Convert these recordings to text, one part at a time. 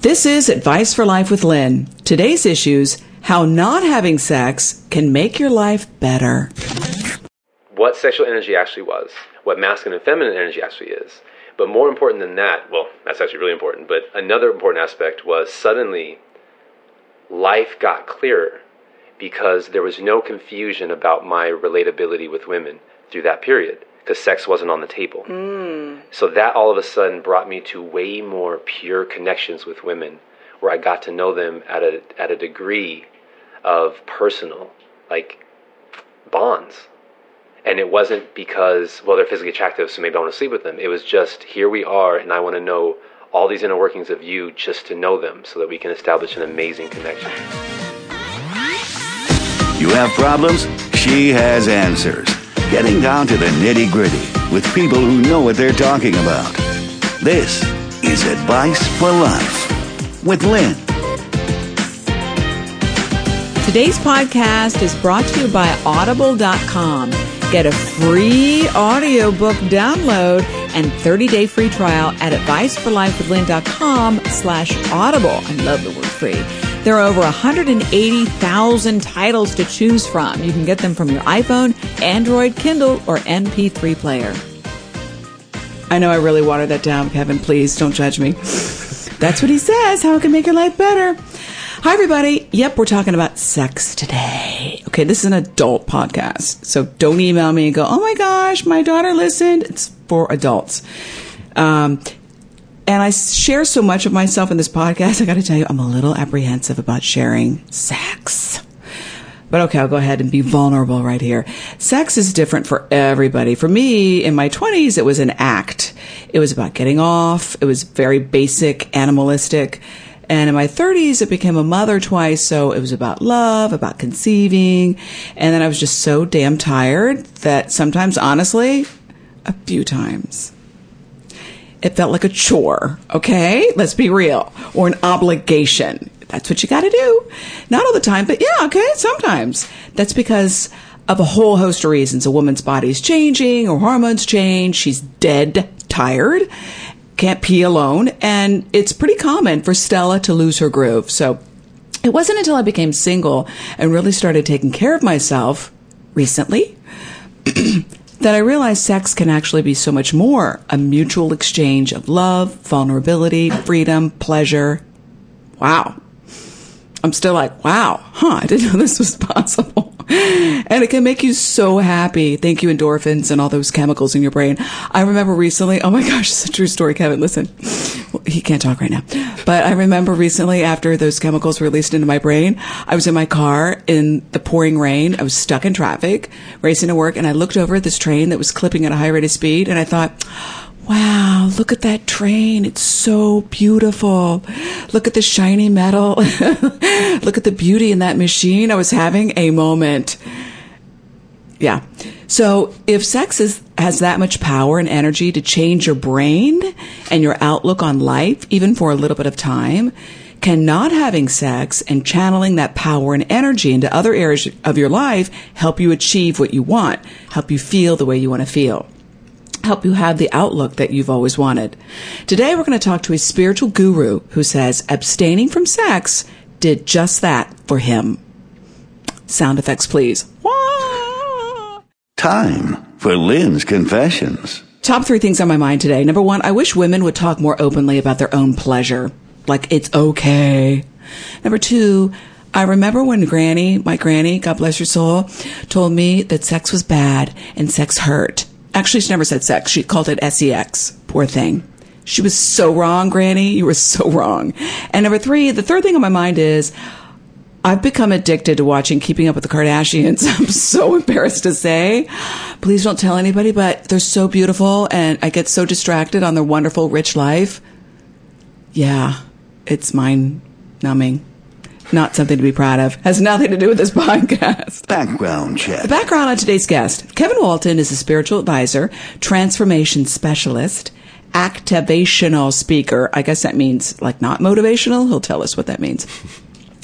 This is Advice for Life with Lynn. Today's issues how not having sex can make your life better. What sexual energy actually was, what masculine and feminine energy actually is. But more important than that, well, that's actually really important, but another important aspect was suddenly life got clearer because there was no confusion about my relatability with women through that period because sex wasn't on the table. Mm. So that all of a sudden brought me to way more pure connections with women where I got to know them at a at a degree of personal like bonds. And it wasn't because well they're physically attractive so maybe I want to sleep with them. It was just here we are and I want to know all these inner workings of you just to know them so that we can establish an amazing connection. You have problems? She has answers. Getting down to the nitty gritty with people who know what they're talking about. This is Advice for Life with Lynn. Today's podcast is brought to you by Audible.com. Get a free audiobook download and 30-day free trial at adviceforlifewithlynn.com slash audible. I love the word free. There are over 180,000 titles to choose from. You can get them from your iPhone, Android, Kindle, or MP3 player. I know I really watered that down, Kevin. Please don't judge me. That's what he says, how it can make your life better. Hi, everybody. Yep, we're talking about sex today. Okay, this is an adult podcast. So don't email me and go, oh my gosh, my daughter listened. It's for adults. Um, and I share so much of myself in this podcast. I got to tell you, I'm a little apprehensive about sharing sex. But okay, I'll go ahead and be vulnerable right here. Sex is different for everybody. For me, in my 20s, it was an act. It was about getting off. It was very basic, animalistic. And in my 30s, it became a mother twice. So it was about love, about conceiving. And then I was just so damn tired that sometimes, honestly, a few times, it felt like a chore, okay? Let's be real. Or an obligation. That's what you gotta do. Not all the time, but yeah, okay, sometimes. That's because of a whole host of reasons. A woman's body's changing, her hormones change, she's dead tired, can't pee alone, and it's pretty common for Stella to lose her groove. So it wasn't until I became single and really started taking care of myself recently that I realized sex can actually be so much more a mutual exchange of love, vulnerability, freedom, pleasure. Wow. I'm still like, wow, huh, I didn't know this was possible. and it can make you so happy. Thank you, endorphins and all those chemicals in your brain. I remember recently, oh my gosh, it's a true story, Kevin. Listen, he can't talk right now. But I remember recently after those chemicals were released into my brain, I was in my car in the pouring rain. I was stuck in traffic, racing to work, and I looked over at this train that was clipping at a high rate of speed, and I thought, Wow, look at that train. It's so beautiful. Look at the shiny metal. look at the beauty in that machine. I was having a moment. Yeah. So if sex is, has that much power and energy to change your brain and your outlook on life, even for a little bit of time, can not having sex and channeling that power and energy into other areas of your life help you achieve what you want, help you feel the way you want to feel? Help you have the outlook that you've always wanted. Today we're going to talk to a spiritual guru who says abstaining from sex did just that for him. Sound effects, please. Time for Lynn's Confessions. Top three things on my mind today. Number one, I wish women would talk more openly about their own pleasure. Like, it's okay. Number two, I remember when Granny, my Granny, God bless your soul, told me that sex was bad and sex hurt. Actually, she never said sex. She called it sex. Poor thing. She was so wrong, Granny. You were so wrong. And number three, the third thing on my mind is I've become addicted to watching Keeping Up with the Kardashians. I'm so embarrassed to say. Please don't tell anybody, but they're so beautiful and I get so distracted on their wonderful, rich life. Yeah, it's mind numbing not something to be proud of. Has nothing to do with this podcast. Background check. The background on today's guest. Kevin Walton is a spiritual advisor, transformation specialist, activational speaker. I guess that means like not motivational. He'll tell us what that means.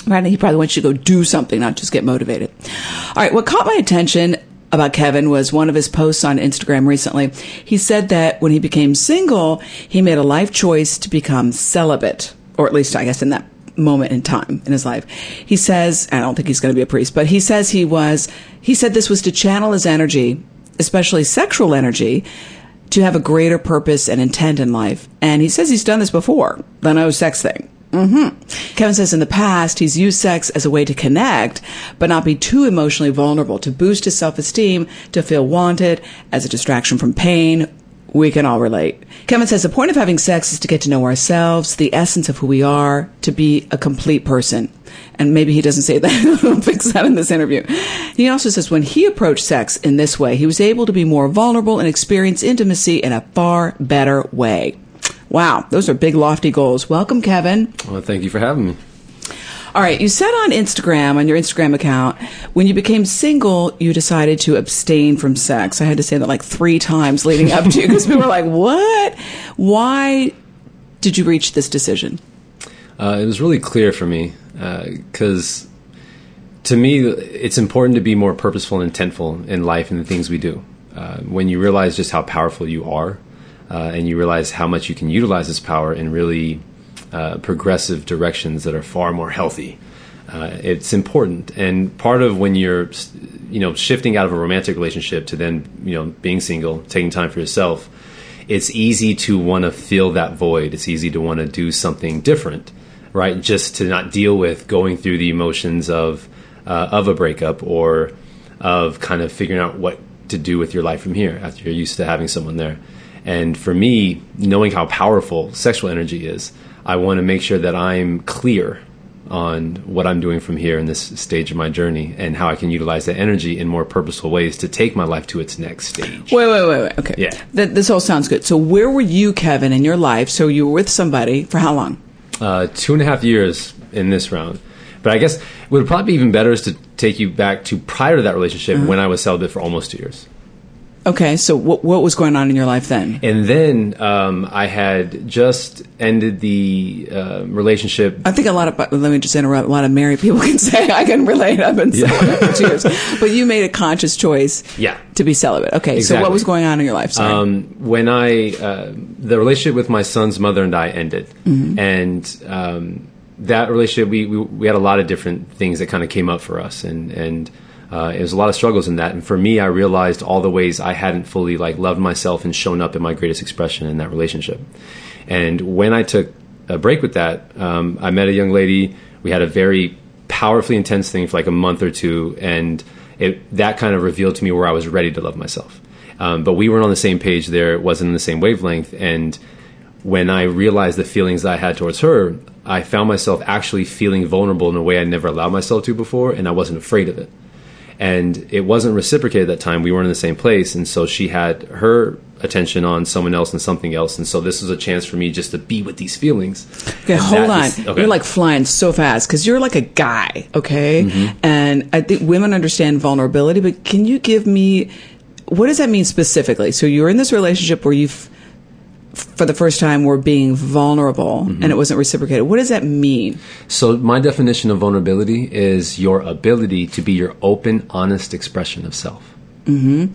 Right? He probably wants you to go do something, not just get motivated. All right. What caught my attention about Kevin was one of his posts on Instagram recently. He said that when he became single, he made a life choice to become celibate. or at least I guess in that moment in time in his life. He says, I don't think he's going to be a priest, but he says he was, he said this was to channel his energy, especially sexual energy, to have a greater purpose and intent in life. And he says he's done this before, the no sex thing. Mm-hmm. Kevin says in the past he's used sex as a way to connect, but not be too emotionally vulnerable, to boost his self esteem, to feel wanted, as a distraction from pain. We can all relate. Kevin says the point of having sex is to get to know ourselves, the essence of who we are, to be a complete person. And maybe he doesn't say that. I don't fix that in this interview. He also says when he approached sex in this way, he was able to be more vulnerable and experience intimacy in a far better way. Wow, those are big, lofty goals. Welcome, Kevin. Well, thank you for having me. All right, you said on Instagram, on your Instagram account, when you became single, you decided to abstain from sex. I had to say that like three times leading up to because people were like, what? Why did you reach this decision? Uh, it was really clear for me because uh, to me, it's important to be more purposeful and intentful in life and the things we do. Uh, when you realize just how powerful you are, uh, and you realize how much you can utilize this power and really uh, progressive directions that are far more healthy. Uh, it's important, and part of when you're, you know, shifting out of a romantic relationship to then, you know, being single, taking time for yourself, it's easy to want to fill that void. It's easy to want to do something different, right? Just to not deal with going through the emotions of uh, of a breakup or of kind of figuring out what to do with your life from here after you're used to having someone there. And for me, knowing how powerful sexual energy is, I want to make sure that I'm clear on what I'm doing from here in this stage of my journey and how I can utilize that energy in more purposeful ways to take my life to its next stage. Wait, wait, wait, wait. Okay. Yeah. Th- this all sounds good. So, where were you, Kevin, in your life? So, you were with somebody for how long? Uh, two and a half years in this round. But I guess what would probably be even better is to take you back to prior to that relationship uh-huh. when I was celibate for almost two years. Okay, so what what was going on in your life then? And then um, I had just ended the uh, relationship. I think a lot of let me just interrupt. A lot of married people can say I can relate. I've been celibate yeah. for two years, but you made a conscious choice. Yeah. To be celibate. Okay, exactly. so what was going on in your life? Um, when I uh, the relationship with my son's mother and I ended, mm-hmm. and um, that relationship we, we we had a lot of different things that kind of came up for us, and and uh, it was a lot of struggles in that. And for me, I realized all the ways I hadn't fully like loved myself and shown up in my greatest expression in that relationship. And when I took a break with that, um, I met a young lady. We had a very powerfully intense thing for like a month or two, and it, that kind of revealed to me where I was ready to love myself. Um, but we weren't on the same page there. It wasn't in the same wavelength. And when I realized the feelings I had towards her, I found myself actually feeling vulnerable in a way I never allowed myself to before, and I wasn't afraid of it and it wasn't reciprocated at that time. We weren't in the same place, and so she had her attention on someone else and something else, and so this was a chance for me just to be with these feelings. Okay, hold on. Is, okay. You're like flying so fast because you're like a guy, okay? Mm-hmm. And I think women understand vulnerability, but can you give me what does that mean specifically? So you're in this relationship where you've for the first time we were being vulnerable mm-hmm. and it wasn't reciprocated. What does that mean? So, my definition of vulnerability is your ability to be your open, honest expression of self. Mm-hmm.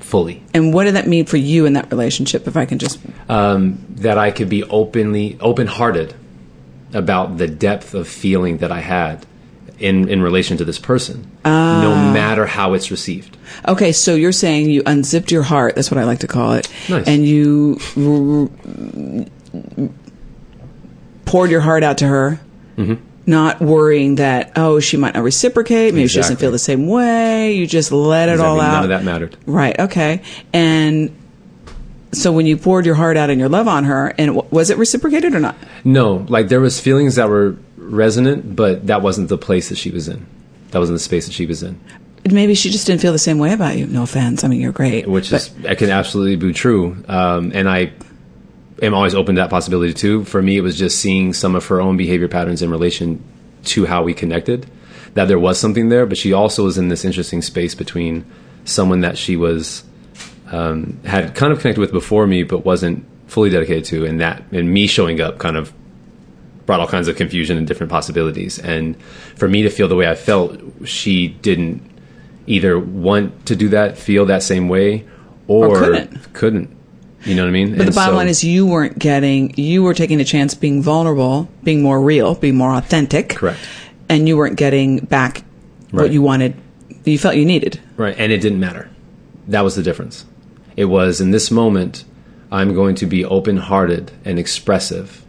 Fully. And what did that mean for you in that relationship, if I can just. Um, that I could be openly, open hearted about the depth of feeling that I had in, in relation to this person, no matter how it's received. Okay, so you're saying you unzipped your heart, that's what I like to call it, nice. and you r- r- poured your heart out to her, mm-hmm. not worrying that, oh, she might not reciprocate, maybe exactly. she doesn't feel the same way. You just let it all out. None of that mattered. Right, okay. And so when you poured your heart out and your love on her, and was it reciprocated or not? No, like there was feelings that were resonant, but that wasn't the place that she was in. That wasn't the space that she was in. Maybe she just didn't feel the same way about you. No offense. I mean, you're great. Which but. is, that can absolutely be true. Um, and I am always open to that possibility too. For me, it was just seeing some of her own behavior patterns in relation to how we connected, that there was something there, but she also was in this interesting space between someone that she was, um, had kind of connected with before me, but wasn't fully dedicated to, and that, and me showing up kind of brought all kinds of confusion and different possibilities. And for me to feel the way I felt, she didn't either want to do that, feel that same way, or, or couldn't. couldn't. You know what I mean? But the bottom line is you weren't getting, you were taking a chance being vulnerable, being more real, being more authentic. Correct. And you weren't getting back Right. what you wanted, you felt you needed. Right, and it didn't matter. That was the difference. It was in this moment, I'm going to be open hearted and expressive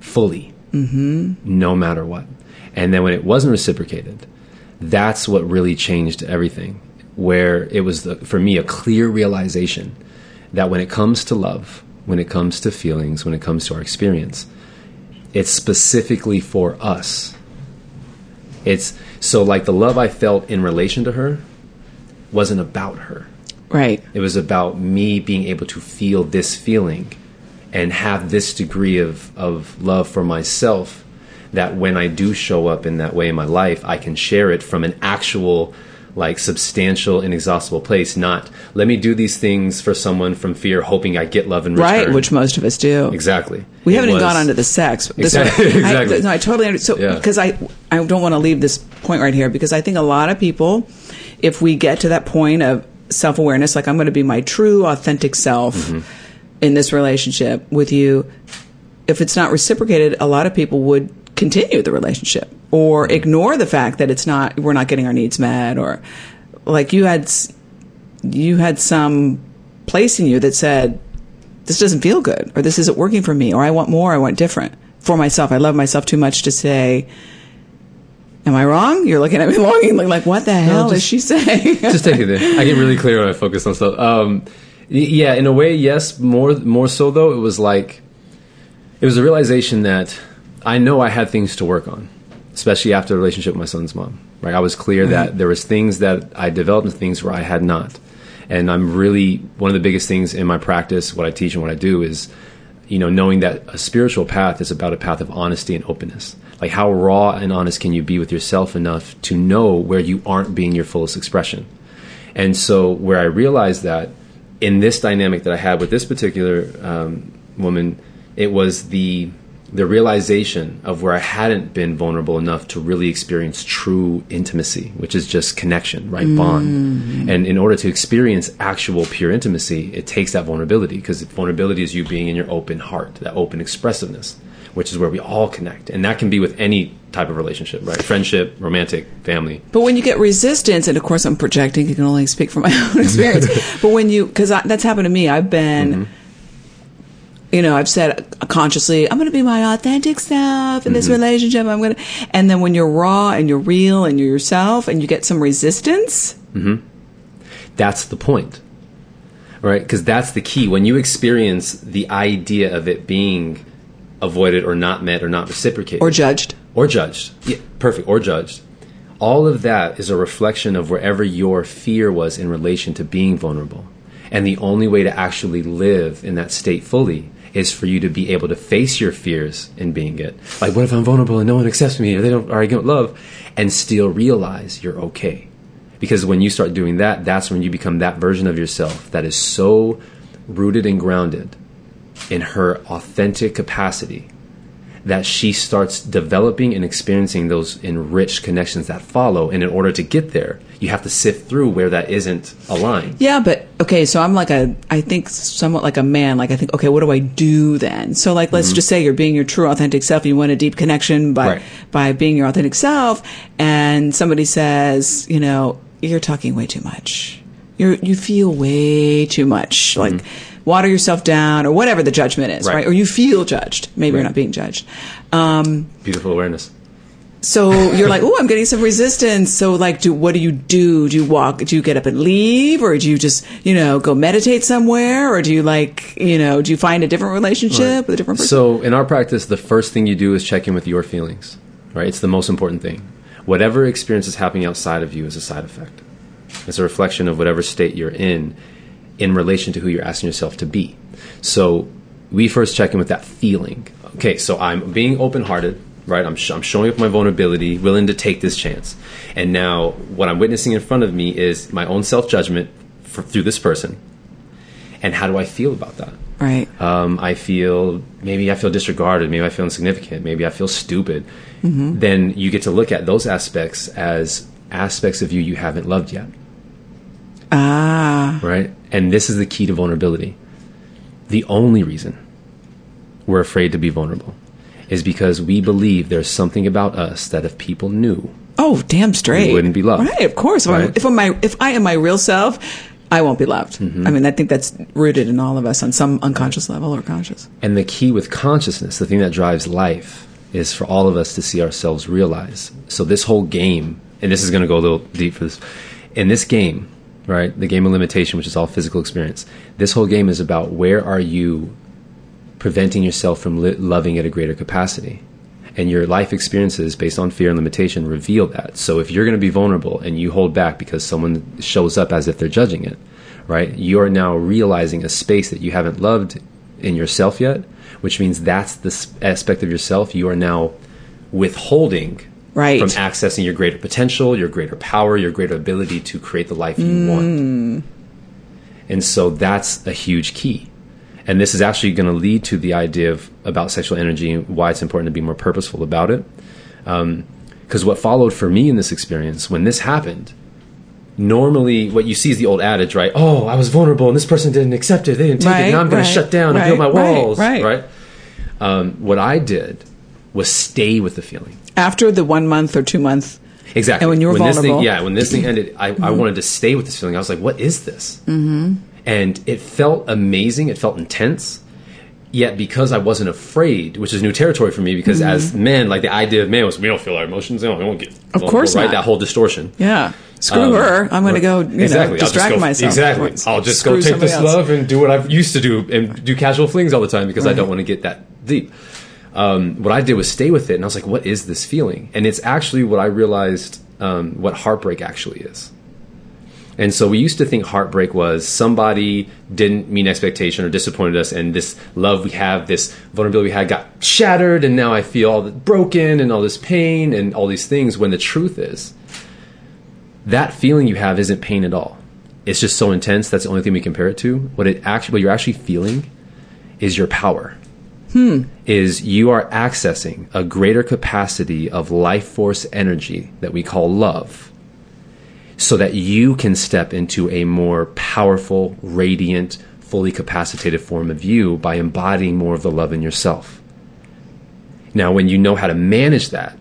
fully, mm-hmm. no matter what. And then when it wasn't reciprocated, that's what really changed everything. Where it was, the, for me, a clear realization that when it comes to love, when it comes to feelings, when it comes to our experience, it's specifically for us. It's so like the love I felt in relation to her wasn't about her. Right. It was about me being able to feel this feeling and have this degree of, of love for myself that when I do show up in that way in my life, I can share it from an actual, like, substantial, inexhaustible place. Not, let me do these things for someone from fear, hoping I get love in return. Right, which most of us do. Exactly. We It haven't even was- gone on to the sex. This Exactly. one- I, no, I totally understand. So, Yeah. because I, I don't want to leave this point right here because I think a lot of people, if we get to that point of self awareness, like I'm going to be my true, authentic self Mm-hmm. In this relationship with you, if it's not reciprocated, a lot of people would continue the relationship or ignore the fact that it's not, we're not getting our needs met or like you had, you had some place in you that said, this doesn't feel good or this isn't working for me or I want more, I want different for myself. I love myself too much to say, am I wrong? You're looking at me longingly like, what the hell is just- she saying? just take it there. I get really clear when I focus on stuff. Um, yeah, in a way, yes. More, more so though, it was like it was a realization that I know I had things to work on, especially after the relationship with my son's mom. Right, I was clear that there was things that I developed and things where I had not, and I'm really one of the biggest things in my practice, what I teach and what I do is you know, knowing that a spiritual path is about a path of honesty and openness. Like, how raw and honest can you be with yourself enough to know where you aren't being your fullest expression? And so, where I realized that in this dynamic that I had with this particular um, woman, it was the the realization of where I hadn't been vulnerable enough to really experience true intimacy, which is just connection, right? Bond. And in order to experience actual pure intimacy, it takes that vulnerability because vulnerability is you being in your open heart, that open expressiveness, which is where we all connect. And that can be with any type of relationship, right? Friendship, romantic, family. But when you get resistance, and of course I'm projecting, you can only speak from my own experience. but when you, because that's happened to me, I've been, Mm-hmm. you know, I've said consciously, I'm going to be my authentic self in Mm-hmm. this relationship. I'm going to, and then when you're raw and you're real and you're yourself and you get some resistance, That's the point, right? Because that's the key. When you experience the idea of it being avoided or not met or not reciprocated or judged. or judged. Yeah, perfect. Or judged. All of that is a reflection of wherever your fear was in relation to being vulnerable. And the only way to actually live in that state fully is for you to be able to face your fears in being it. Like, what if I'm vulnerable and no one accepts me or they don't, or I don't love? And still realize you're okay. Because when you start doing that, that's when you become that version of yourself that is so rooted and grounded in her authentic capacity that she starts developing and experiencing those enriched connections that follow. And in order to get there, you have to sift through where that isn't aligned. Yeah, but okay, so I'm like a, I think somewhat like a man. Like I think, okay, what do I do then? So like, let's mm-hmm. just say you're being your true authentic self. You want a deep connection by Right. by being your authentic self, and somebody says, you know, you're talking way too much. You're, you feel way too much. Like mm-hmm. Water yourself down, or whatever the judgment is, right? Right. Or you feel judged. Maybe you're not being judged. Um, Beautiful awareness. so you're like, oh, I'm getting some resistance. So like, do what do you do? Do you walk? Do you get up and leave, or do you just you know go meditate somewhere, or do you like you know do you find a different relationship with a different person? So, in our practice, the first thing you do is check in with your feelings, right? It's the most important thing. Whatever experience is happening outside of you is a side effect. It's a reflection of whatever state you're in in relation to who you're asking yourself to be. So, we first check in with that feeling. Okay, so I'm being open hearted, right? I'm, sh- I'm showing up my vulnerability, willing to take this chance. And now, what I'm witnessing in front of me is my own self judgment through this person. And how do I feel about that? right. um, I feel maybe I feel disregarded, maybe I feel insignificant, maybe I feel stupid, then you get to look at those aspects as aspects of you you haven't loved yet, ah, right? And this is the key to vulnerability. the only reason we're afraid to be vulnerable is because we believe there's something about us that if people knew, Oh, damn straight. We wouldn't be loved. Right, of course. Right? if I'm my if I am my real self, I won't be loved. Mm-hmm. I mean, I think that's rooted in all of us on some unconscious level or conscious. And the key with consciousness, the thing that drives life, is for all of us to see ourselves realize. So this whole game, and this is going to go a little deep for this, in this game, right, the game of limitation, which is all physical experience, this whole game is about where are you preventing yourself from li- loving at a greater capacity. And your life experiences based on fear and limitation reveal that. So if you're going to be vulnerable and you hold back because someone shows up as if they're judging it, right? You are now realizing a space that you haven't loved in yourself yet, which means that's the aspect of yourself you are now withholding Right. from accessing your greater potential, your greater power, your greater ability to create the life you want. And so that's a huge key. And this is actually going to lead to the idea of about sexual energy and why it's important to be more purposeful about it. Because what followed for me in this experience, when this happened, normally what you see is the old adage, right? Oh, I was vulnerable and this person didn't accept it. They didn't take it. Right, Now I'm going right, to shut down and build my right, right, walls. right. Um, what I did was stay with the feeling. After the one month or two month, Exactly. And when you were this thing, vulnerable. yeah, when this thing ended, I, I wanted to stay with this feeling. I was like, "What is this?" Mm-hmm. And it felt amazing. It felt intense. Yet, because I wasn't afraid, which is new territory for me, because as men, like the idea of men was, we don't feel our emotions. We don't, we don't get. Of course right? That whole distortion. yeah, screw Um, her. I'm going to go, you exactly. know, distract go- myself. Exactly. I'll just go take this else. love and do what I used to do and do casual flings all the time because I don't want to get that deep. Um, what I did was stay with it, and I was like, "What is this feeling?" And it's actually what I realized um, what heartbreak actually is. And so we used to think heartbreak was somebody didn't meet expectation or disappointed us, and this love we have, this vulnerability we had, got shattered, and now I feel all broken and all this pain and all these things. When the truth is, that feeling you have isn't pain at all. It's just so intense. That's the only thing we compare it to. What it actually, what you're actually feeling, is your power. Is you are accessing a greater capacity of life force energy that we call love, so that you can step into a more powerful, radiant, fully capacitated form of you by embodying more of the love in yourself. Now, when you know how to manage that,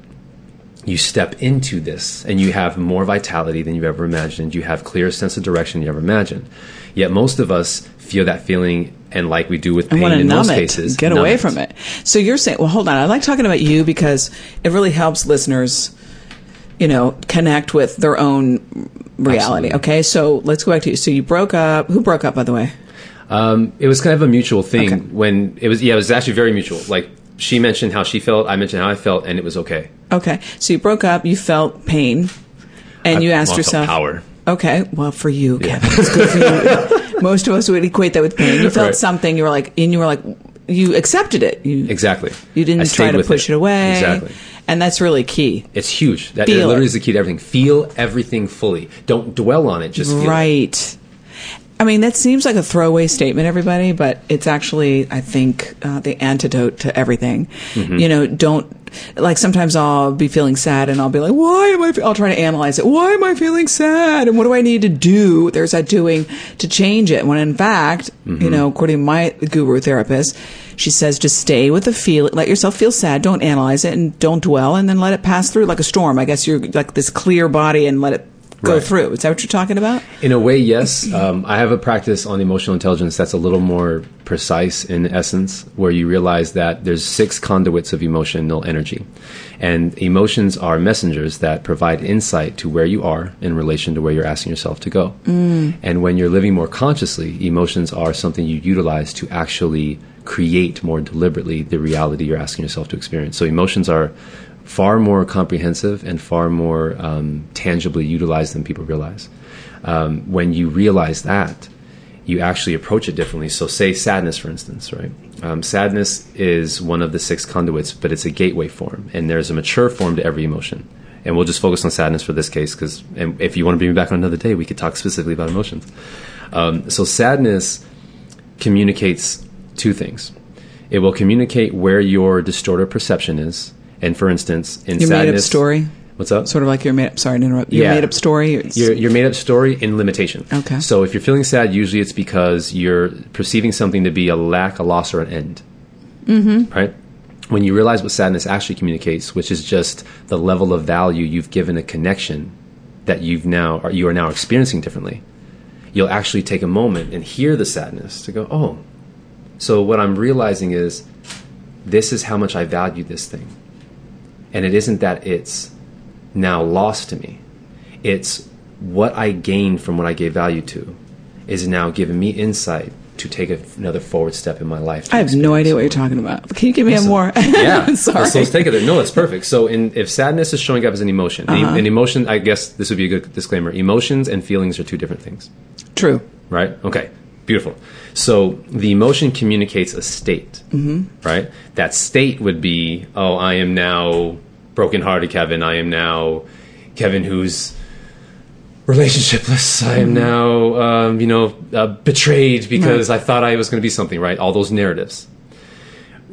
you step into this and you have more vitality than you've ever imagined. You have clearer sense of direction than you ever imagined. Yet most of us feel that feeling, and like we do with pain in most it, cases, get away from it. So you're saying, well, hold on. I like talking about you because it really helps listeners, you know, connect with their own reality. Absolutely. Okay, so let's go back to you. So you broke up. Who broke up, by the way? Um, it was kind of a mutual thing Okay. when it was. Yeah, it was actually very mutual. Like she mentioned how she felt, I mentioned how I felt, and it was okay. Okay, so you broke up. You felt pain, and you asked I yourself, power. Okay, well, for you, Kevin, it's good for you. Most of us would equate that with pain. You felt Right. something. You were like, and you were like, you accepted it. You Exactly. You didn't try to push it, away. Exactly. And that's really key. It's huge. That it literally it. is the key to everything. Feel everything fully. Don't dwell on it. Just feel it. I mean, that seems like a throwaway statement, everybody, but it's actually, I think, uh, the antidote to everything. Mm-hmm. You know, don't, like sometimes I'll be feeling sad and I'll be like, why am I, fe-? I'll try to analyze it. Why am I feeling sad? And what do I need to do? There's that doing to change it. When in fact, Mm-hmm. you know, according to my guru therapist, she says just stay with the feel, let yourself feel sad, don't analyze it and don't dwell and then let it pass through like a storm. I guess you're like this clear body and let it go Right. through. Is that what you're talking about? In a way, yes. Um, I have a practice on emotional intelligence that's a little more precise in essence, where you realize that there's six conduits of emotional energy, and emotions are messengers that provide insight to where you are in relation to where you're asking yourself to go. And when you're living more consciously, emotions are something you utilize to actually create more deliberately the reality you're asking yourself to experience. So emotions are far more comprehensive and far more um, tangibly utilized than people realize. Um, when you realize that, you actually approach it differently. So, say sadness, for instance, right? Um, sadness is one of the six conduits, but it's a gateway form, and there's a mature form to every emotion. And we'll just focus on sadness for this case, because if you want to bring me back on another day, we could talk specifically about emotions. Um, so, sadness communicates two things. It will communicate where your distorted perception is, and for instance, in Your made up story. What's up? Sort of like your made up. Sorry to interrupt. Your Yeah. made up story. Your, your made up story in limitation. Okay. So if you're feeling sad, usually it's because you're perceiving something to be a lack, a loss, or an end. Mm-hmm. Right? When you realize what sadness actually communicates, which is just the level of value you've given a connection that you've now or you are now experiencing differently, you'll actually take a moment and hear the sadness to go, oh, so what I'm realizing is this is how much I value this thing. And it isn't that it's now lost to me. It's what I gained from what I gave value to is now giving me insight to take a, another forward step in my life. I have no idea what you're talking about. Can you give me a more? yeah. Sorry. So let's take it. there. No, that's perfect. So in, if sadness is showing up as an emotion, Uh-huh. an emotion, I guess this would be a good disclaimer. Emotions and feelings are two different things, True. right? Okay. Beautiful. So the emotion communicates a state, mm-hmm. right? That state would be, oh, I am now brokenhearted, Kevin. I am now Kevin who's relationshipless. I am now, um, you know, uh, betrayed because I thought I was going to be something, right? All those narratives.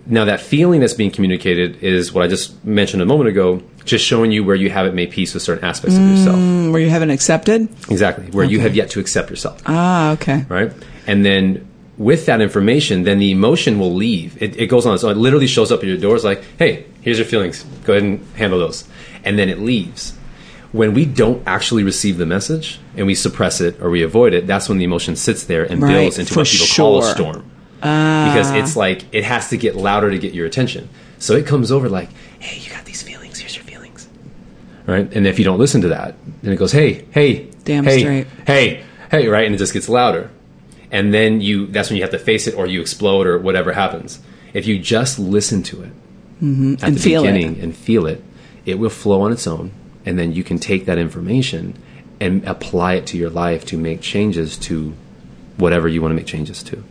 Now, that feeling that's being communicated is what I just mentioned a moment ago, just showing you where you haven't made peace with certain aspects of yourself. Mm, Where you haven't accepted? Exactly. Where you have yet to accept yourself, Ah, okay. right? And then with that information, then the emotion will leave. It, it goes on. So it literally shows up at your door. It's like, hey, here's your feelings. Go ahead and handle those. And then it leaves. When we don't actually receive the message and we suppress it or we avoid it, that's when the emotion sits there and Right, builds into what people call a sure. storm. Ah. because it's like it has to get louder to get your attention. So it comes over like, "Hey, you got these feelings. Here's your feelings." Right? And if you don't listen to that, then it goes, "Hey, hey, Damn hey, straight. hey, hey," right? And it just gets louder. And then you that's when you have to face it or you explode or whatever happens. If you just listen to it Mm-hmm. at And the feel it. beginning and feel it, it will flow on its own. And then you can take that information and apply it to your life to make changes to whatever you want to make changes to.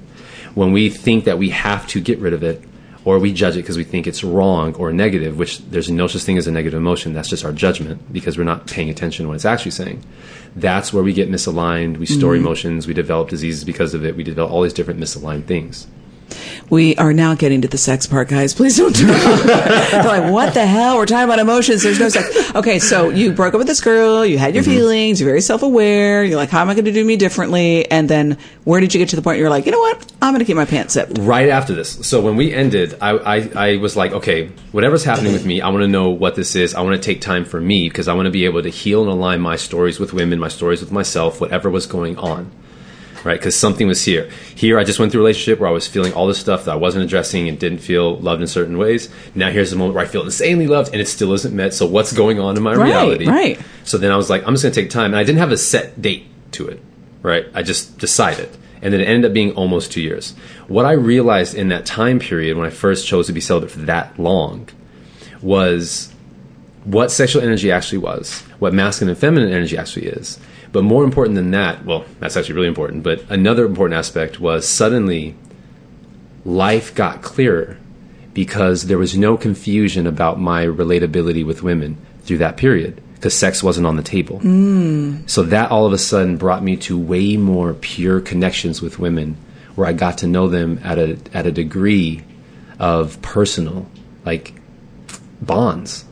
When we think that we have to get rid of it, or we judge it because we think it's wrong or negative, which there's no such thing as a negative emotion, that's just our judgment because we're not paying attention to what it's actually saying. That's where we get misaligned, we store mm-hmm. emotions, we develop diseases because of it, we develop all these different misaligned things. We are now getting to the sex part, guys. Please don't turn off. They're like, what the hell? We're talking about emotions. There's no sex. Okay, so you broke up with this girl. You had your mm-hmm. feelings. You're very self-aware. You're like, how am I going to do me differently? And then where did you get to the point where you're like, you know what? I'm going to keep my pants zipped. right after this. So when we ended, I, I, I was like, okay, whatever's happening with me, I want to know what this is. I want to take time for me because I want to be able to heal and align my stories with women, my stories with myself, whatever was going on. Right? Because something was here. Here, I just went through a relationship where I was feeling all this stuff that I wasn't addressing and didn't feel loved in certain ways. Now here's the moment where I feel insanely loved and it still isn't met. So what's going on in my Right, reality? right. So then I was like, I'm just going to take time. And I didn't have a set date to it, right? I just decided. And then it ended up being almost two years. What I realized in that time period when I first chose to be celibate for that long was what sexual energy actually was, what masculine and feminine energy actually is. But more important than that, well, that's actually really important, but another important aspect was suddenly life got clearer because there was no confusion about my relatability with women through that period because sex wasn't on the table. Mm. So that all of a sudden brought me to way more pure connections with women where I got to know them at a at a degree of personal like bonds.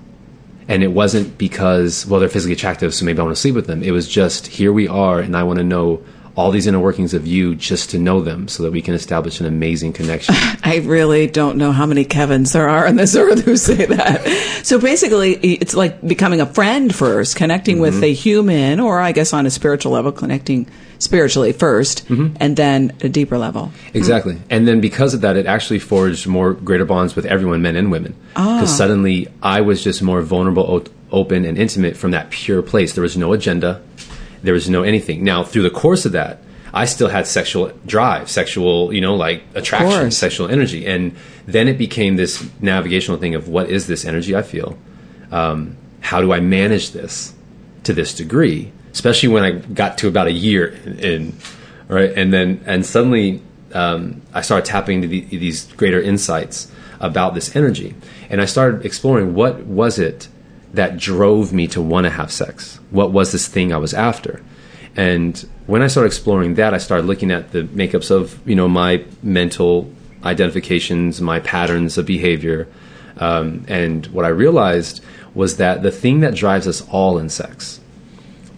And it wasn't because well they're physically attractive so maybe I want to sleep with them. It was just here we are and I want to know all these inner workings of you just to know them so that we can establish an amazing connection. I really don't know how many Kevins there are on this earth who say that. So basically, it's like becoming a friend first, connecting Mm-hmm. with a human, or I guess on a spiritual level, connecting spiritually 1st Mm-hmm. and then a deeper level. Exactly. And then because of that, it actually forged more greater bonds with everyone, men and women. Because suddenly I was just more vulnerable, o- open, and intimate from that pure place. There was no agenda. There was no anything. Now, through the course of that, I still had sexual drive, sexual, you know, like attraction, sexual energy. And then it became this navigational thing of what is this energy I feel? Um, how do I manage this to this degree? Especially when I got to about a year in, right? And then, and suddenly, um, I started tapping into the, these greater insights about this energy. And I started exploring what was it that drove me to want to have sex? What was this thing I was after? And when I started exploring that, I started looking at the makeups of, you know, my mental identifications, my patterns of behavior. Um, and what I realized was that the thing that drives us all in sex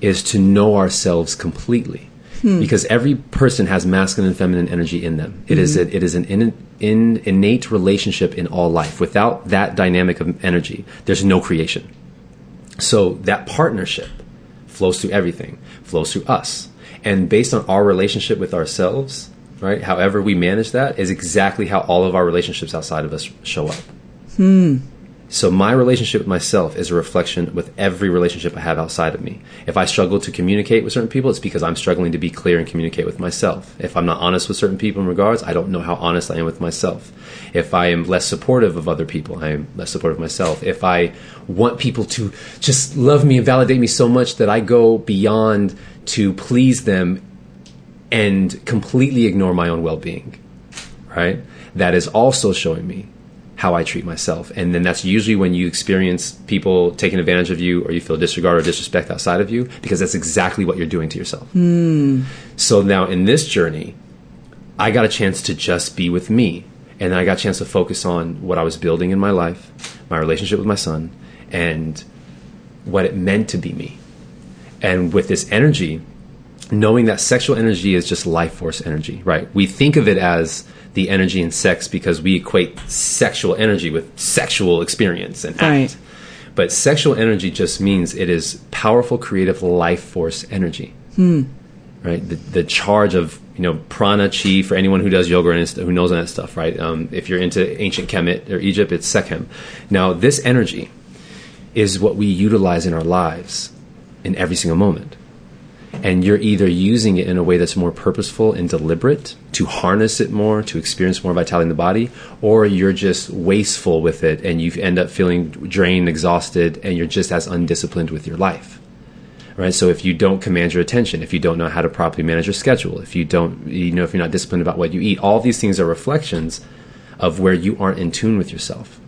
is to know ourselves completely. Because every person has masculine and feminine energy in them. It is a, it is an in, in, innate relationship in all life. Without that dynamic of energy, there's no creation. So that partnership flows through everything, flows through us. And based on our relationship with ourselves, right, however we manage that is exactly how all of our relationships outside of us show up. Hmm. So my relationship with myself is a reflection with every relationship I have outside of me. If I struggle to communicate with certain people, it's because I'm struggling to be clear and communicate with myself. If I'm not honest with certain people in regards, I don't know how honest I am with myself. If I am less supportive of other people, I am less supportive of myself. If I want people to just love me and validate me so much that I go beyond to please them and completely ignore my own well-being, right? That is also showing me how I treat myself. And then that's usually when you experience people taking advantage of you or you feel disregard or disrespect outside of you because that's exactly what you're doing to yourself. Hmm. So now in this journey, I got a chance to just be with me. And I got a chance to focus on what I was building in my life, my relationship with my son, and what it meant to be me. And with this energy, knowing that sexual energy is just life force energy, right? We think of it as the energy in sex because we equate sexual energy with sexual experience and act. Right. But sexual energy just means it is powerful, creative life force energy. Right? The, the charge of you know prana chi for anyone who does yoga and who knows that stuff, right? Um, if you're into ancient Kemet or Egypt, it's Sekhem. Now, this energy is what we utilize in our lives in every single moment and you're either using it in a way that's more purposeful and deliberate to harness it more, to experience more vitality in the body, or you're just wasteful with it and you end up feeling drained, exhausted, and you're just as undisciplined with your life. Right? So if you don't command your attention, if you don't know how to properly manage your schedule, if you don't, you know, if you're not disciplined about what you eat, all these things are reflections of where you aren't in tune with yourself.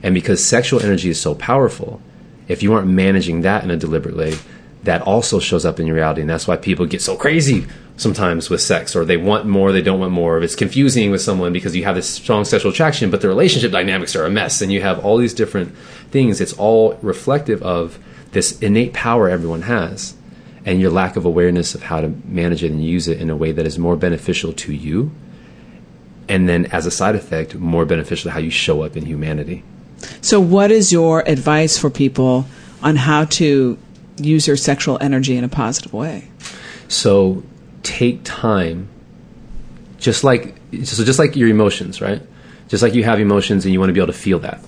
And because sexual energy is so powerful, if you aren't managing that in a deliberate way, that also shows up in your reality. And that's why people get so crazy sometimes with sex, or they want more, they don't want more. Or it's confusing with someone because you have this strong sexual attraction, but the relationship dynamics are a mess, and you have all these different things. It's all reflective of this innate power everyone has, and your lack of awareness of how to manage it and use it in a way that is more beneficial to you. And then, as a side effect, more beneficial to how you show up in humanity. So, what is your advice for people on how to use your sexual energy in a positive way? So take time, just like so just like your emotions, right? Just like you have emotions and you want to be able to feel that.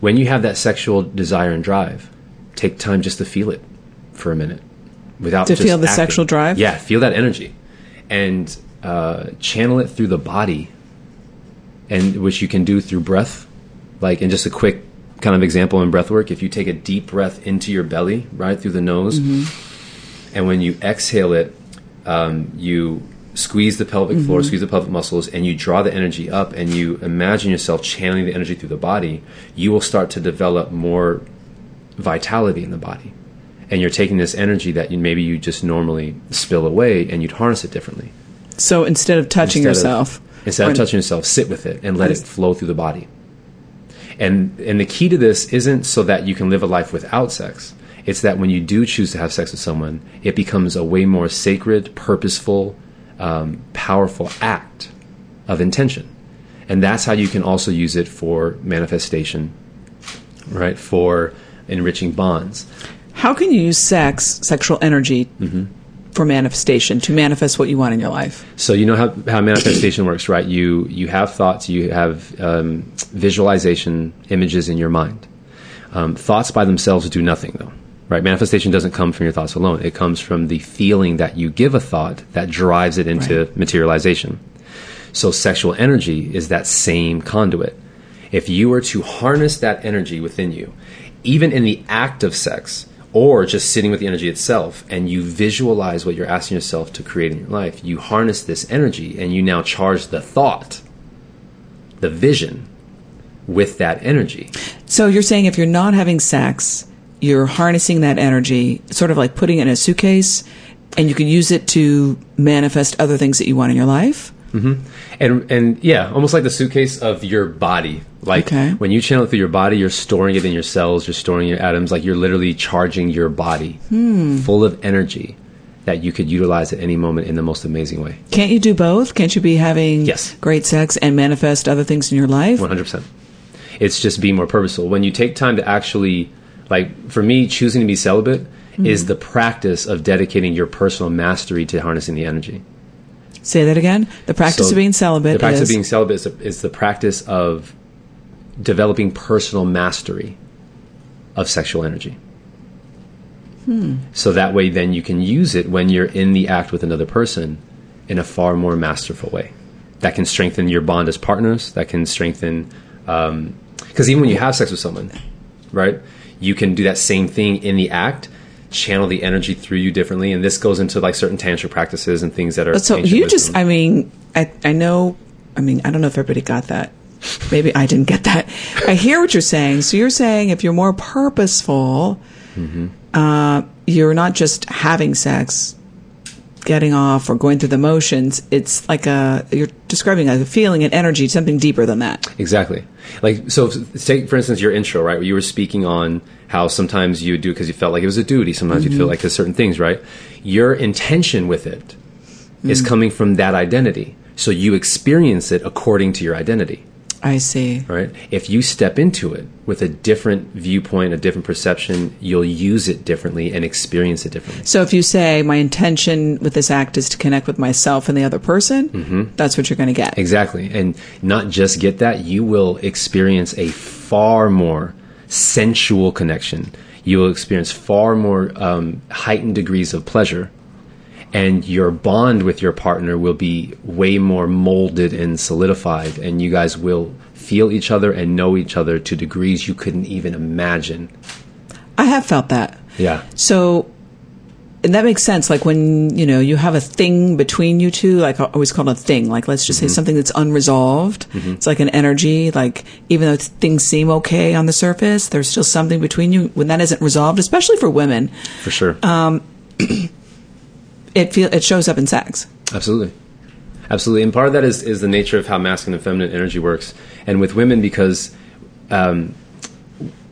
When you have that sexual desire and drive, take time just to feel it for a minute, without To just feel the acting. sexual drive? Yeah, feel that energy, and uh, channel it through the body, and which you can do through breath, like in just a quick kind of example in breath work. If you take a deep breath into your belly, right through the nose, and when you exhale it, um, you squeeze the pelvic floor, squeeze the pelvic muscles, and you draw the energy up, and you imagine yourself channeling the energy through the body. You will start to develop more vitality in the body, and you're taking this energy that you, maybe you just normally spill away, and you'd harness it differently. So, instead of touching Instead of- yourself, instead of touching yourself, sit with it and let it flow through the body. And and the key to this isn't so that you can live a life without sex. It's that when you do choose to have sex with someone, it becomes a way more sacred, purposeful, um, powerful act of intention, and that's how you can also use it for manifestation, right? For enriching bonds. how can you use sex, sexual energy, Mm-hmm. For manifestation to manifest what you want in your life? So you know how, how manifestation works, right? You you have thoughts, you have um, visualization images in your mind. Um, thoughts by themselves do nothing, though, right? Manifestation doesn't come from your thoughts alone. It comes from the feeling that you give a thought that drives it into Right. materialization. So sexual energy is that same conduit. If you were to harness that energy within you, even in the act of sex, or just sitting with the energy itself, and you visualize what you're asking yourself to create in your life, you harness this energy and you now charge the thought, the vision, with that energy. So, you're saying if you're not having sex, you're harnessing that energy, sort of like putting it in a suitcase, and you can use it to manifest other things that you want in your life? Mm-hmm. and and yeah, almost like the suitcase of your body, Like Okay. when you channel it through your body, you're storing it in your cells, you're storing your atoms, like you're literally charging your body hmm. full of energy that you could utilize at any moment in the most amazing way. Can't you do both? Can't you be having Yes. great sex and manifest other things in your life? 100%. It's just being more purposeful. When you take time to actually, like for me, choosing to be celibate hmm. is the practice of dedicating your personal mastery to harnessing the energy. Say that again. The practice So of being celibate The practice is of being celibate is, is the practice of developing personal mastery of sexual energy. Hmm. So that way, then you can use it when you're in the act with another person in a far more masterful way. That can strengthen your bond as partners. That can strengthen, um, because even when you have sex with someone, right, you can do that same thing in the act, channel the energy through you differently, and this goes into like certain tantra practices and things that are. so you wisdom. just I mean I I know I mean I don't know if everybody got that. Maybe I didn't get that. I hear what you're saying. So you're saying if you're more purposeful, Mm-hmm. uh, you're not just having sex, getting off, or going through the motions. It's like a you're describing a feeling, an energy, something deeper than that. Exactly. Like, so take, for instance, your intro, right? Where you were speaking on how sometimes you do because you felt like it was a duty. Sometimes you'd feel like there's certain things, right? Your intention with it is coming from that identity. So you experience it according to your identity, I see. right? If you step into it with a different viewpoint, a different perception, you'll use it differently and experience it differently. So if you say my intention with this act is to connect with myself and the other person, Mm-hmm. that's what you're going to get. Exactly. And not just get that, you will experience a far more sensual connection. You will experience far more um, heightened degrees of pleasure. And your bond with your partner will be way more molded and solidified. And you guys will feel each other and know each other to degrees you couldn't even imagine. I have felt that. Yeah. So, and that makes sense. Like when, you know, you have a thing between you two, like I always call it a thing. Like let's just say mm-hmm. something that's unresolved. Mm-hmm. It's like an energy. Like even though things seem okay on the surface, there's still something between you when that isn't resolved, especially for women. For sure. Um, It feel, it shows up in sex. Absolutely. Absolutely. And part of that is, is the nature of how masculine and feminine energy works. And with women, because um,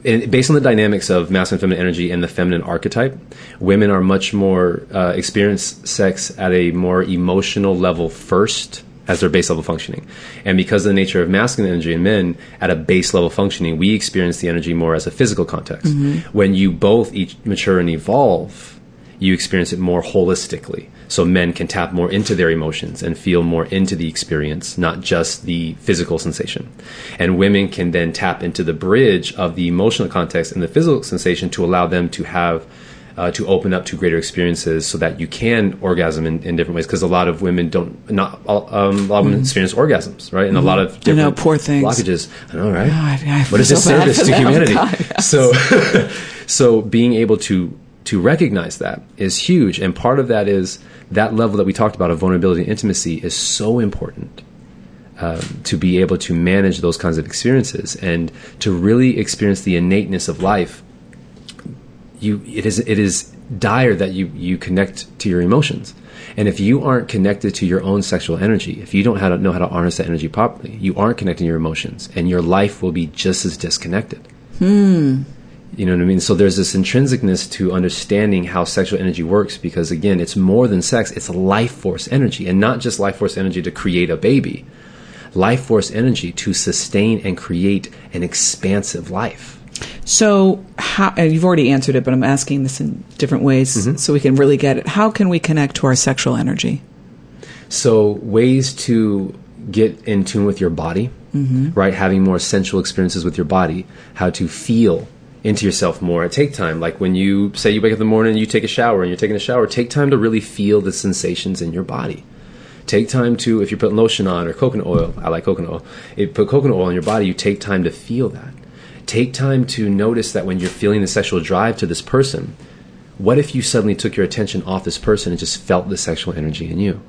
in, based on the dynamics of masculine and feminine energy and the feminine archetype, women are much more uh, experience sex at a more emotional level first as their base level functioning. And because of the nature of masculine energy in men at a base level functioning, we experience the energy more as a physical context. When you both each mature and evolve, you experience it more holistically. So men can tap more into their emotions and feel more into the experience, not just the physical sensation. And women can then tap into the bridge of the emotional context and the physical sensation to allow them to have uh, to open up to greater experiences so that you can orgasm in, in different ways because a lot of women don't not all- um, a lot of women experience orgasms right and a lot of Mm-hmm. I know, poor things. blockages I know right God, I what is this so bad service to humanity God, yes. so so being able to to recognize that is huge. And part of that is that level that we talked about of vulnerability and intimacy is so important um, to be able to manage those kinds of experiences. And to really experience the innateness of life you it is it is dire that you you connect to your emotions. And if you aren't connected to your own sexual energy if you don't know how to harness that energy properly you aren't connecting your emotions and your life will be just as disconnected you know what I mean? So there's this intrinsicness to understanding how sexual energy works because again, it's more than sex, it's life force energy and not just life force energy to create a baby. Life force energy to sustain and create an expansive life. So, how, and you've already answered it, but I'm asking this in different ways Mm-hmm. so we can really get it. How can we connect to our sexual energy? So ways to get in tune with your body, right? Having more sensual experiences with your body, how to feel into yourself more. Take time, like when you say you wake up in the morning, and you take a shower, and you're taking a shower. Take time to really feel the sensations in your body. Take time to, if you're putting lotion on or coconut oil, I like coconut oil. If you put coconut oil on your body, you take time to feel that. Take time to notice that when you're feeling the sexual drive to this person, what if you suddenly took your attention off this person and just felt the sexual energy in you?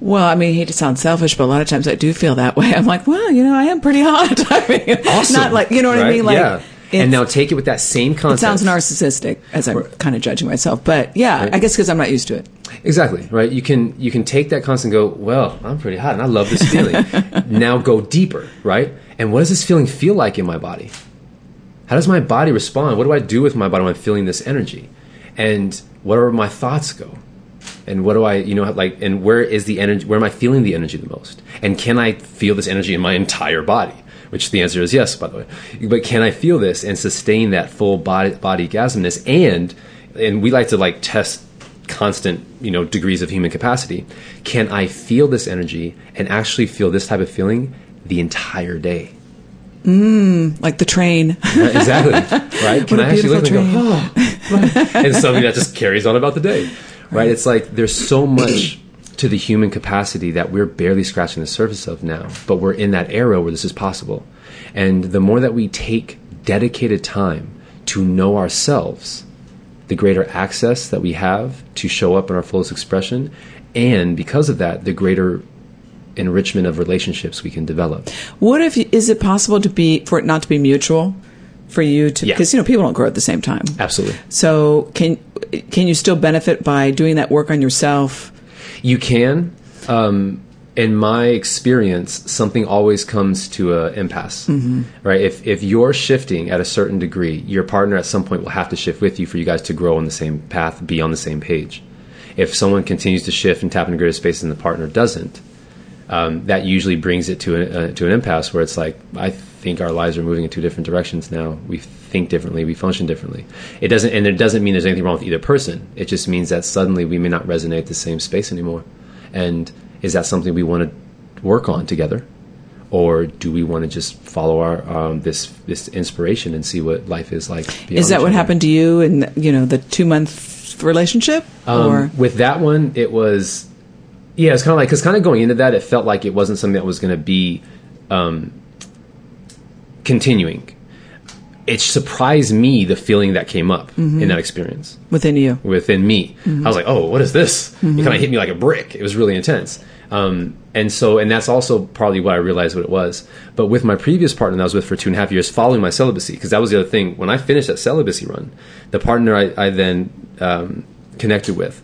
Well, I mean, I hate to sound selfish, but a lot of times I do feel that way. I'm like, well, you know, I am pretty hot. I mean, not like, you know what I mean? Like, yeah. And now take it with that same it concept. sounds narcissistic as I'm kind of judging myself, but yeah, Right. I guess because I'm not used to it. Exactly right. You can you can take that concept and go, well, I'm pretty hot and I love this feeling. now go deeper, right? And what does this feeling feel like in my body? How does my body respond? What do I do with my body when I'm feeling this energy? And where do my thoughts go? And what do I, you know, like, and where is the energy, where am I feeling the energy the most? And can I feel this energy in my entire body? Which the answer is yes, by the way. But can I feel this and sustain that full body, body gasmness? And, and we like to like test constant, you know, degrees of human capacity. Can I feel this energy and actually feel this type of feeling the entire day? Mm, like the train. Right, exactly. Right? Can I actually look beautiful and go, oh, right. and something that just carries on about the day. Right? It's like there's so much to the human capacity that we're barely scratching the surface of now, but we're in that era where this is possible. And the more that we take dedicated time to know ourselves, the greater access that we have to show up in our fullest expression, and because of that, the greater enrichment of relationships we can develop. What if is it possible to be for it not to be mutual for you to Yeah. because you know people don't grow at the same time. Absolutely. So can can you still benefit by doing that work on yourself? You can. Um, in my experience, something always comes to an impasse, right? If if you're shifting at a certain degree, your partner at some point will have to shift with you for you guys to grow on the same path, be on the same page. If someone continues to shift and tap into greater space and the partner doesn't, um, that usually brings it to an, uh, to an impasse where it's like I think our lives are moving in two different directions now. We think differently, we function differently. It doesn't, and it doesn't mean there's anything wrong with either person. It just means that suddenly we may not resonate the same space anymore. And is that something we want to work on together, or do we want to just follow our um, this this inspiration and see what life is like? beyond Is that what happened to you in you know the two month relationship? Um, or with that one, it was yeah, it's kind of like because kind of going into that, it felt like it wasn't something that was going to be um, continuing. It surprised me the feeling that came up in that experience within you? within me. I was like, "Oh, what is this?" It kind of hit me like a brick. It was really intense. Um, and so, and that's also probably why I realized what it was. But with my previous partner that I was with for two and a half years, following my celibacy, because that was the other thing. When I finished that celibacy run, the partner I, I then um, connected with,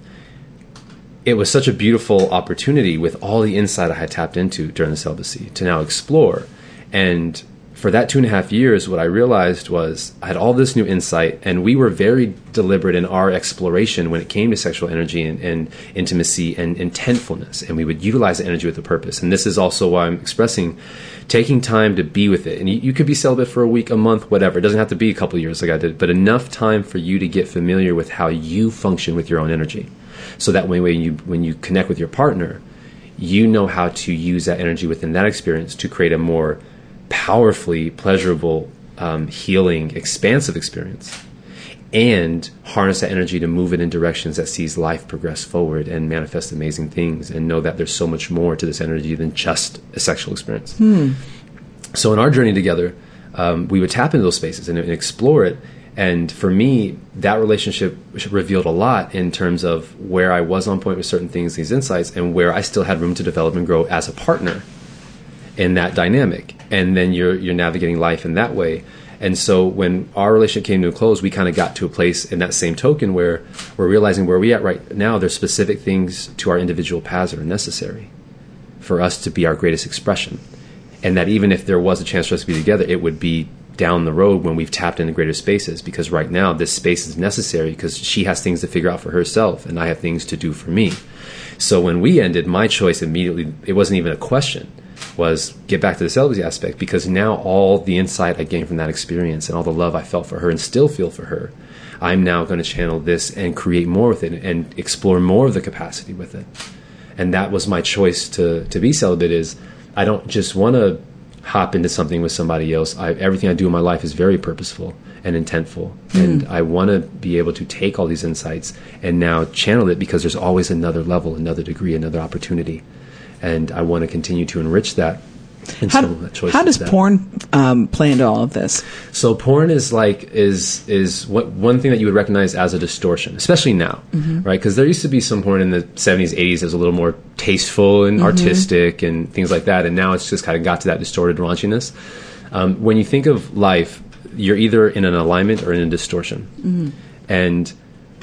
it was such a beautiful opportunity with all the insight I had tapped into during the celibacy to now explore. And for that two and a half years, what I realized was I had all this new insight, and we were very deliberate in our exploration when it came to sexual energy and, and intimacy and intentfulness. And we would utilize the energy with a purpose. And this is also why I'm expressing taking time to be with it. And you, you could be celibate for a week, a month, whatever. It doesn't have to be a couple of years like I did, but enough time for you to get familiar with how you function with your own energy so that when, when you when you connect with your partner you know how to use that energy within that experience to create a more powerfully pleasurable um, healing expansive experience and harness that energy to move it in directions that sees life progress forward and manifest amazing things and know that there's so much more to this energy than just a sexual experience. So in our journey together, um, we would tap into those spaces and, and explore it. And for me, that relationship revealed a lot in terms of where I was on point with certain things, these insights, and where I still had room to develop and grow as a partner in that dynamic. And then you're you're navigating life in that way. And so when our relationship came to a close, we kind of got to a place in that same token where we're realizing where we're at right now. There's specific things to our individual paths that are necessary for us to be our greatest expression and that even if there was a chance for us to be together, it would be down the road when we've tapped into greater spaces. Because right now, this space is necessary because she has things to figure out for herself, and I have things to do for me. So when we ended, my choice immediately, it wasn't even a question, was get back to the celibacy aspect because now all the insight I gained from that experience and all the love I felt for her and still feel for her, I'm now going to channel this and create more with it and explore more of the capacity with it. And that was my choice to to be celibate is I don't just want to hop into something with somebody else. I, everything I do in my life is very purposeful and intentful, mm-hmm. and I want to be able to take all these insights and now channel it because there's always another level, another degree, another opportunity, and I want to continue to enrich that. And How, so that choice how does that. porn um, play into all of this? So porn is like is is what one thing that you would recognize as a distortion, especially now, right? Because there used to be some porn in the seventies, eighties that was a little more tasteful and artistic and things like that, and now it's just kind of got to that distorted raunchiness. Um, when you think of life, you're either in an alignment or in a distortion, and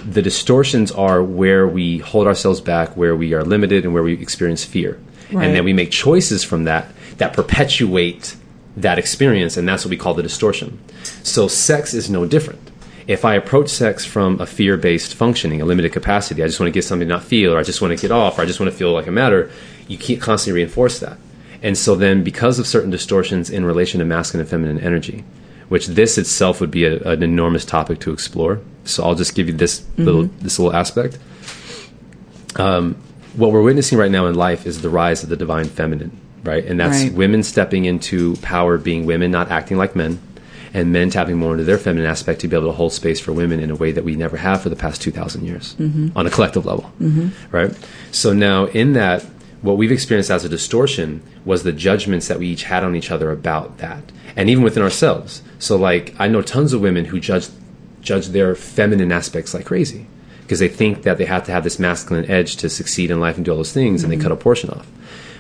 the distortions are where we hold ourselves back, where we are limited, and where we experience fear, Right. and then we make choices from that that perpetuate that experience, and that's what we call the distortion. So sex is no different. If I approach sex from a fear based functioning, a limited capacity, I just want to get something to not feel, or I just want to get off, or I just want to feel like I matter, you can't constantly reinforce that. And so then, because of certain distortions in relation to masculine and feminine energy, which this itself would be a, an enormous topic to explore. So I'll just give you this mm-hmm. little this little aspect. Um, what we're witnessing right now in life is the rise of the divine feminine, right? And that's Right. women stepping into power, being women, not acting like men, and men tapping more into their feminine aspect to be able to hold space for women in a way that we never have for the past 2,000 years mm-hmm. on a collective level, mm-hmm. right? So now, in that, what we've experienced as a distortion was the judgments that we each had on each other about that, and even within ourselves. So, like, I know tons of women who judge judge their feminine aspects like crazy because they think that they have to have this masculine edge to succeed in life and do all those things, and they cut a portion off.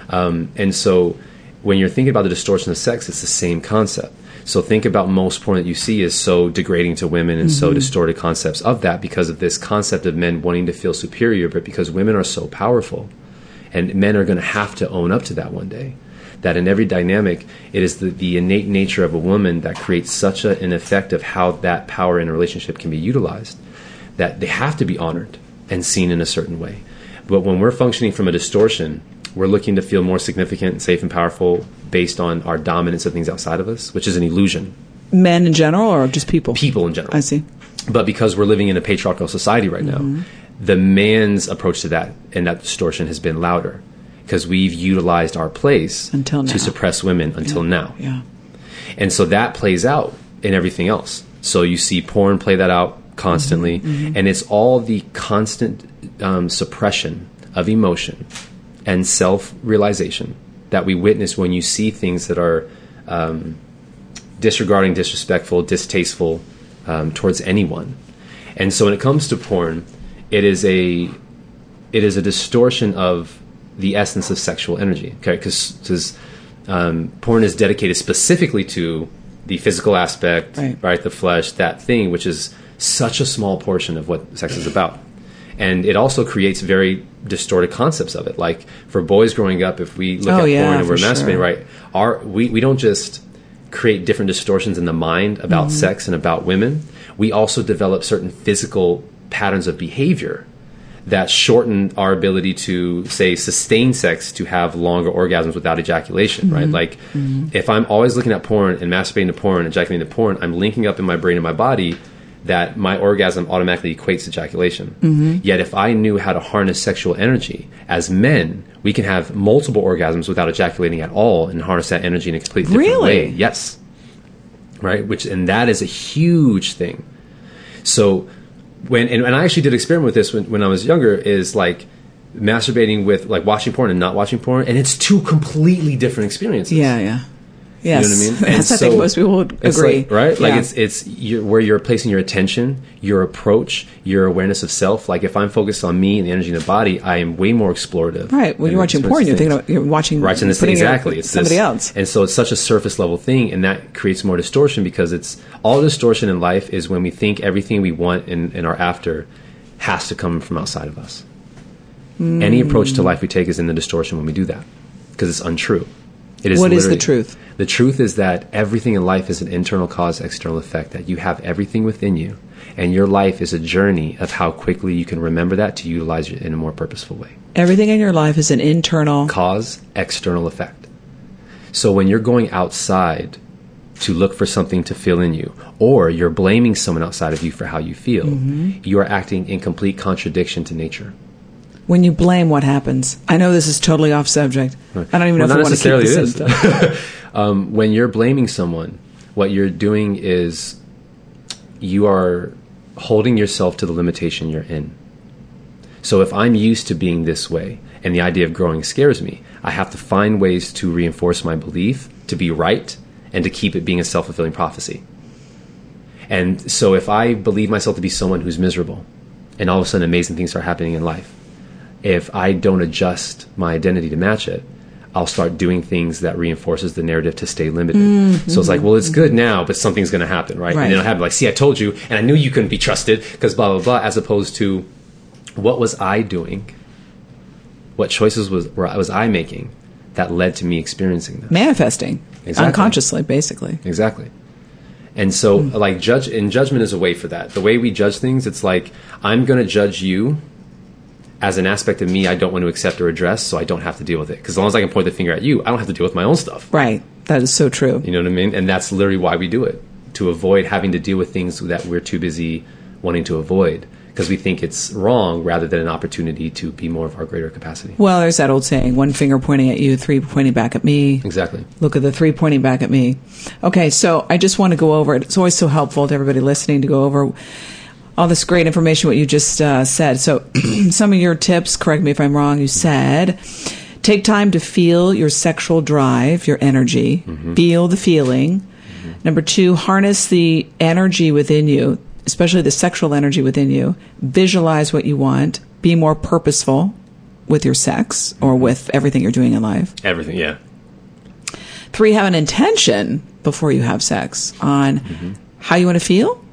Um, and so, when you're thinking about the distortion of sex, it's the same concept. So think about most porn that you see is so degrading to women and so distorted concepts of that because of this concept of men wanting to feel superior, but because women are so powerful, and men are going to have to own up to that one day. That in every dynamic, it is the, the innate nature of a woman that creates such a, an effect of how that power in a relationship can be utilized that they have to be honored and seen in a certain way. But when we're functioning from a distortion, we're looking to feel more significant, and safe, and powerful based on our dominance of things outside of us, which is an illusion. Men in general, or just people? People in general. I see. But because we're living in a patriarchal society right now, mm-hmm. the man's approach to that and that distortion has been louder because we've utilized our place Until now. to suppress women until now. Yeah. And so that plays out in everything else. So you see porn play that out constantly, Mm-hmm, and it's all the constant um, suppression of emotion and self realization that we witness when you see things that are um, disregarding, disrespectful, distasteful um, towards anyone. And so when it comes to porn, it is a it is a distortion of the essence of sexual energy. Okay, because um, porn is dedicated specifically to the physical aspect, Right. The flesh, that thing, which is such a small portion of what sex is about. And it also creates very distorted concepts of it. Like for boys growing up, if we look Oh, at yeah, porn and we're masturbating, sure. right? Our we, we don't just create different distortions in the mind about Mm-hmm. sex and about women. We also develop certain physical patterns of behavior that shorten our ability to say sustain sex to have longer orgasms without ejaculation right? Mm-hmm. like if i'm always looking at porn and masturbating to porn and ejaculating to porn i'm linking up in my brain and my body that my orgasm automatically equates ejaculation. Mm-hmm. yet if i knew how to harness sexual energy as men we can have multiple orgasms without ejaculating at all and harness that energy in a completely different Really? way. Yes. Right? Which and that is a huge thing. So when and, and I actually did experiment with this when, when I was younger is like masturbating with like watching porn and not watching porn and it's two completely different experiences. Yeah, yeah. Yes. You know what I mean? That's, And I think most people would agree. like- right? Like it's it's you're, where you're placing your attention, your approach, your awareness of self. Like if I'm focused on me and the energy in the body, I am way more explorative. Right. When you're watching porn, you're thinking about, you're watching Right, and it's putting exactly it's somebody this- else. and so it's such a surface level thing, and that creates more distortion because it's all distortion in life is when we think everything we want and, and are after has to come from outside of us. Any approach to hmm. life we take is in the distortion when we do that because it's untrue. It is What is the truth? The truth is that everything in life is an internal cause, external effect. That you have everything within you, and your life is a journey of how quickly you can remember that to utilize it in a more purposeful way Everything in your life is an internal. cause external effect. So when you're going outside to look for something to fill in you, or you're blaming someone outside of you for how you feel, Mm-hmm. you are acting in complete contradiction to nature. When you blame, what happens? I know this is totally off subject. I don't even Well, know if I want to keep this in. um, when you're blaming someone, what you're doing is you are holding yourself to the limitation you're in. So if I'm used to being this way and the idea of growing scares me, I have to find ways to reinforce my belief to be right and to keep it being a self fulfilling prophecy. And so if I believe myself to be someone who's miserable and all of a sudden amazing things start happening in life, if I don't adjust my identity to match it, I'll start doing things that reinforces the narrative to stay limited. So it's like, well, it's good now, but something's going to happen, right? Right. And then it'll happen like, see, I told you, and I knew you couldn't be trusted because blah blah blah. As opposed to, what was I doing? What choices was were, was I making that led to me experiencing this. Manifesting. Exactly. Unconsciously, basically. Exactly. And so, like, judge and judgment is a way for that. The way we judge things, it's like I'm going to judge you as an aspect of me I don't want to accept or address, so I don't have to deal with it. Because as long as I can point the finger at you, I don't have to deal with my own stuff. Right. That is so true. You know what I mean? And that's literally why we do it to avoid having to deal with things that we're too busy wanting to avoid because we think it's wrong rather than an opportunity to be more of our greater capacity. Well, there's that old saying one finger pointing at you, three pointing back at me. Exactly. Look at the three pointing back at me. Okay, so I just want to go over it. It's always so helpful to everybody listening to go over all this great information, what you just uh, said. So, some of your tips, correct me if I'm wrong, you said take time to feel your sexual drive, your energy, mm-hmm. feel the feeling. Mm-hmm. Number two, harness the energy within you, especially the sexual energy within you. Visualize what you want. Be more purposeful with your sex or mm-hmm. with everything you're doing in life. Everything, yeah. Three, have an intention before you have sex on how you want to feel.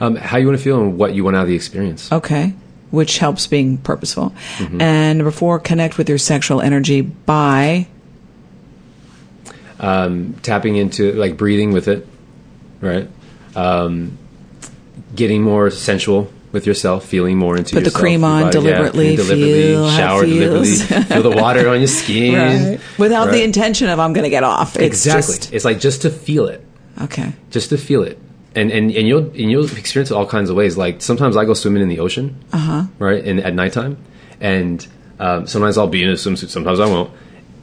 Um, how you want to feel and what you want out of the experience. Okay. Which helps being purposeful. And number four, connect with your sexual energy by Tapping into, like, breathing with it, right? Um, getting more sensual with yourself, feeling more into Put the cream on body, deliberately, cream deliberately, feel shower deliberately, feel the water on your skin. without the intention of I'm going to get off. It's Exactly. just- it's like just to feel it. okay. just to feel it and and, and you'll and you'll experience it all kinds of ways. Like sometimes i go swimming in the ocean uh-huh. right and at nighttime and um, sometimes i'll be in a swimsuit sometimes i won't.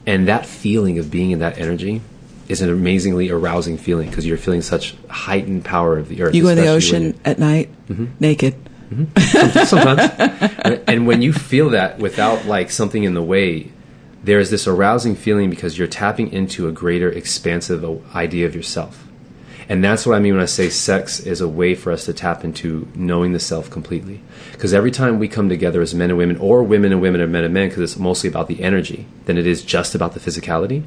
And that feeling of being in that energy is an amazingly arousing feeling because you're feeling such heightened power of the earth You go in the ocean at night naked. you- sometimes. And when you feel that without like something in the way there's this arousing feeling because you're tapping into a greater expansive idea of yourself and that's what I mean when I say sex is a way for us to tap into knowing the self completely. Because every time we come together as men and women, or women and women, or men and men, because it's mostly about the energy than it is just about the physicality,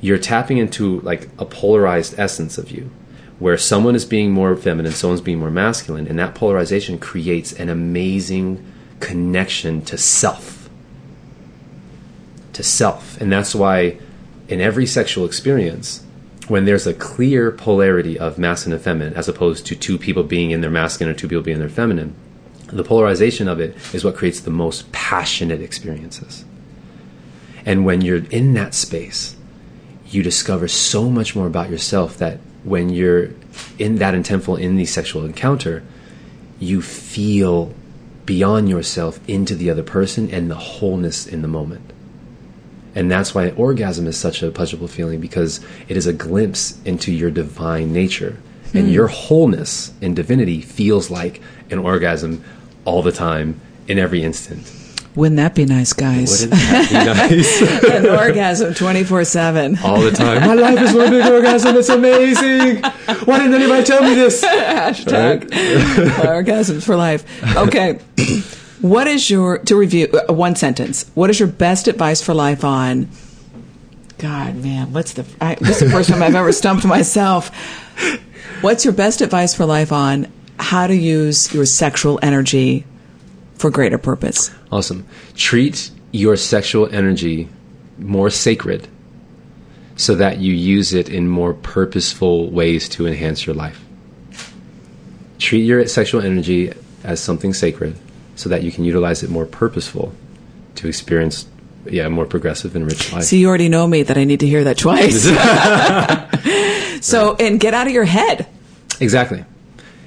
you're tapping into like a polarized essence of you, where someone is being more feminine, someone's being more masculine, and that polarization creates an amazing connection to self. To self. And that's why in every sexual experience, when there's a clear polarity of masculine and feminine, as opposed to two people being in their masculine or two people being in their feminine, the polarization of it is what creates the most passionate experiences. And when you're in that space, you discover so much more about yourself that when you're in that intentful in the sexual encounter, you feel beyond yourself into the other person and the wholeness in the moment. And that's why orgasm is such a pleasurable feeling because it is a glimpse into your divine nature. And hmm. your wholeness in divinity feels like an orgasm all the time, in every instant. Wouldn't that be nice, guys? Wouldn't that be nice? An orgasm 24 7. all the time. My life is one big orgasm. It's amazing. Why didn't anybody tell me this? Hashtag orgasms for life. Okay. What is your, to review, uh, one sentence, what is your best advice for life on, God, man, what's the, I, this is the first time I've ever stumped myself. What's your best advice for life on how to use your sexual energy for greater purpose? Awesome. Treat your sexual energy more sacred so that you use it in more purposeful ways to enhance your life. Treat your sexual energy as something sacred so that you can utilize it more purposeful to experience yeah, a more progressive and rich life. See, you already know me that I need to hear that twice. so, and get out of your head. Exactly,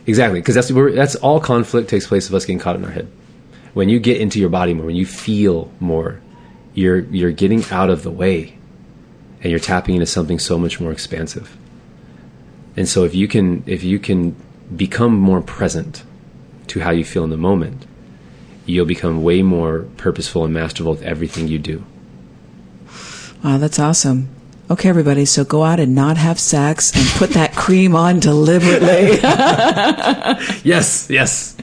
exactly. Because that's that's all conflict takes place of us getting caught in our head. When you get into your body more, when you feel more, you're you're getting out of the way, and you're tapping into something so much more expansive. And so, if you can if you can become more present to how you feel in the moment, you'll become way more purposeful and masterful with everything you do. Wow, that's awesome. Okay, everybody, so go out and not have sex and put that cream on deliberately. Yes, yes.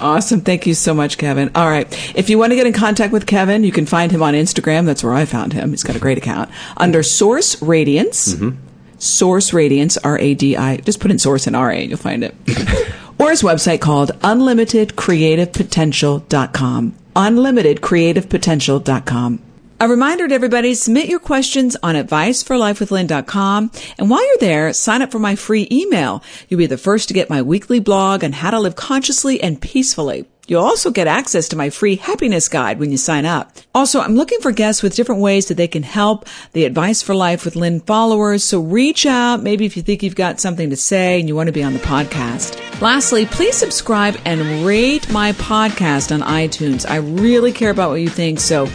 awesome. Thank you so much, Kevin. All right. If you want to get in contact with Kevin, you can find him on Instagram. That's where I found him. He's got a great account. Under Source Radiance. Mm-hmm. Source Radiance, R A D I. Just put in Source and R A and you'll find it. or his website called unlimitedcreativepotential.com. Unlimitedcreativepotential.com. A reminder to everybody, submit your questions on adviceforlifewithlynn.com. And while you're there, sign up for my free email. You'll be the first to get my weekly blog on how to live consciously and peacefully. You'll also get access to my free happiness guide when you sign up. Also, I'm looking for guests with different ways that they can help the Advice for Life with Lynn followers. So reach out, maybe if you think you've got something to say and you want to be on the podcast. Lastly, please subscribe and rate my podcast on iTunes. I really care about what you think, so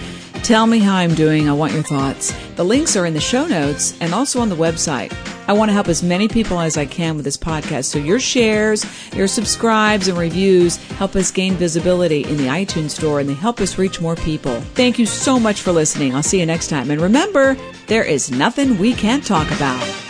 Tell me how I'm doing. I want your thoughts. The links are in the show notes and also on the website. I want to help as many people as I can with this podcast. So your shares, your subscribes and reviews help us gain visibility in the iTunes store and they help us reach more people. Thank you so much for listening. I'll see you next time. And remember, there is nothing we can't talk about.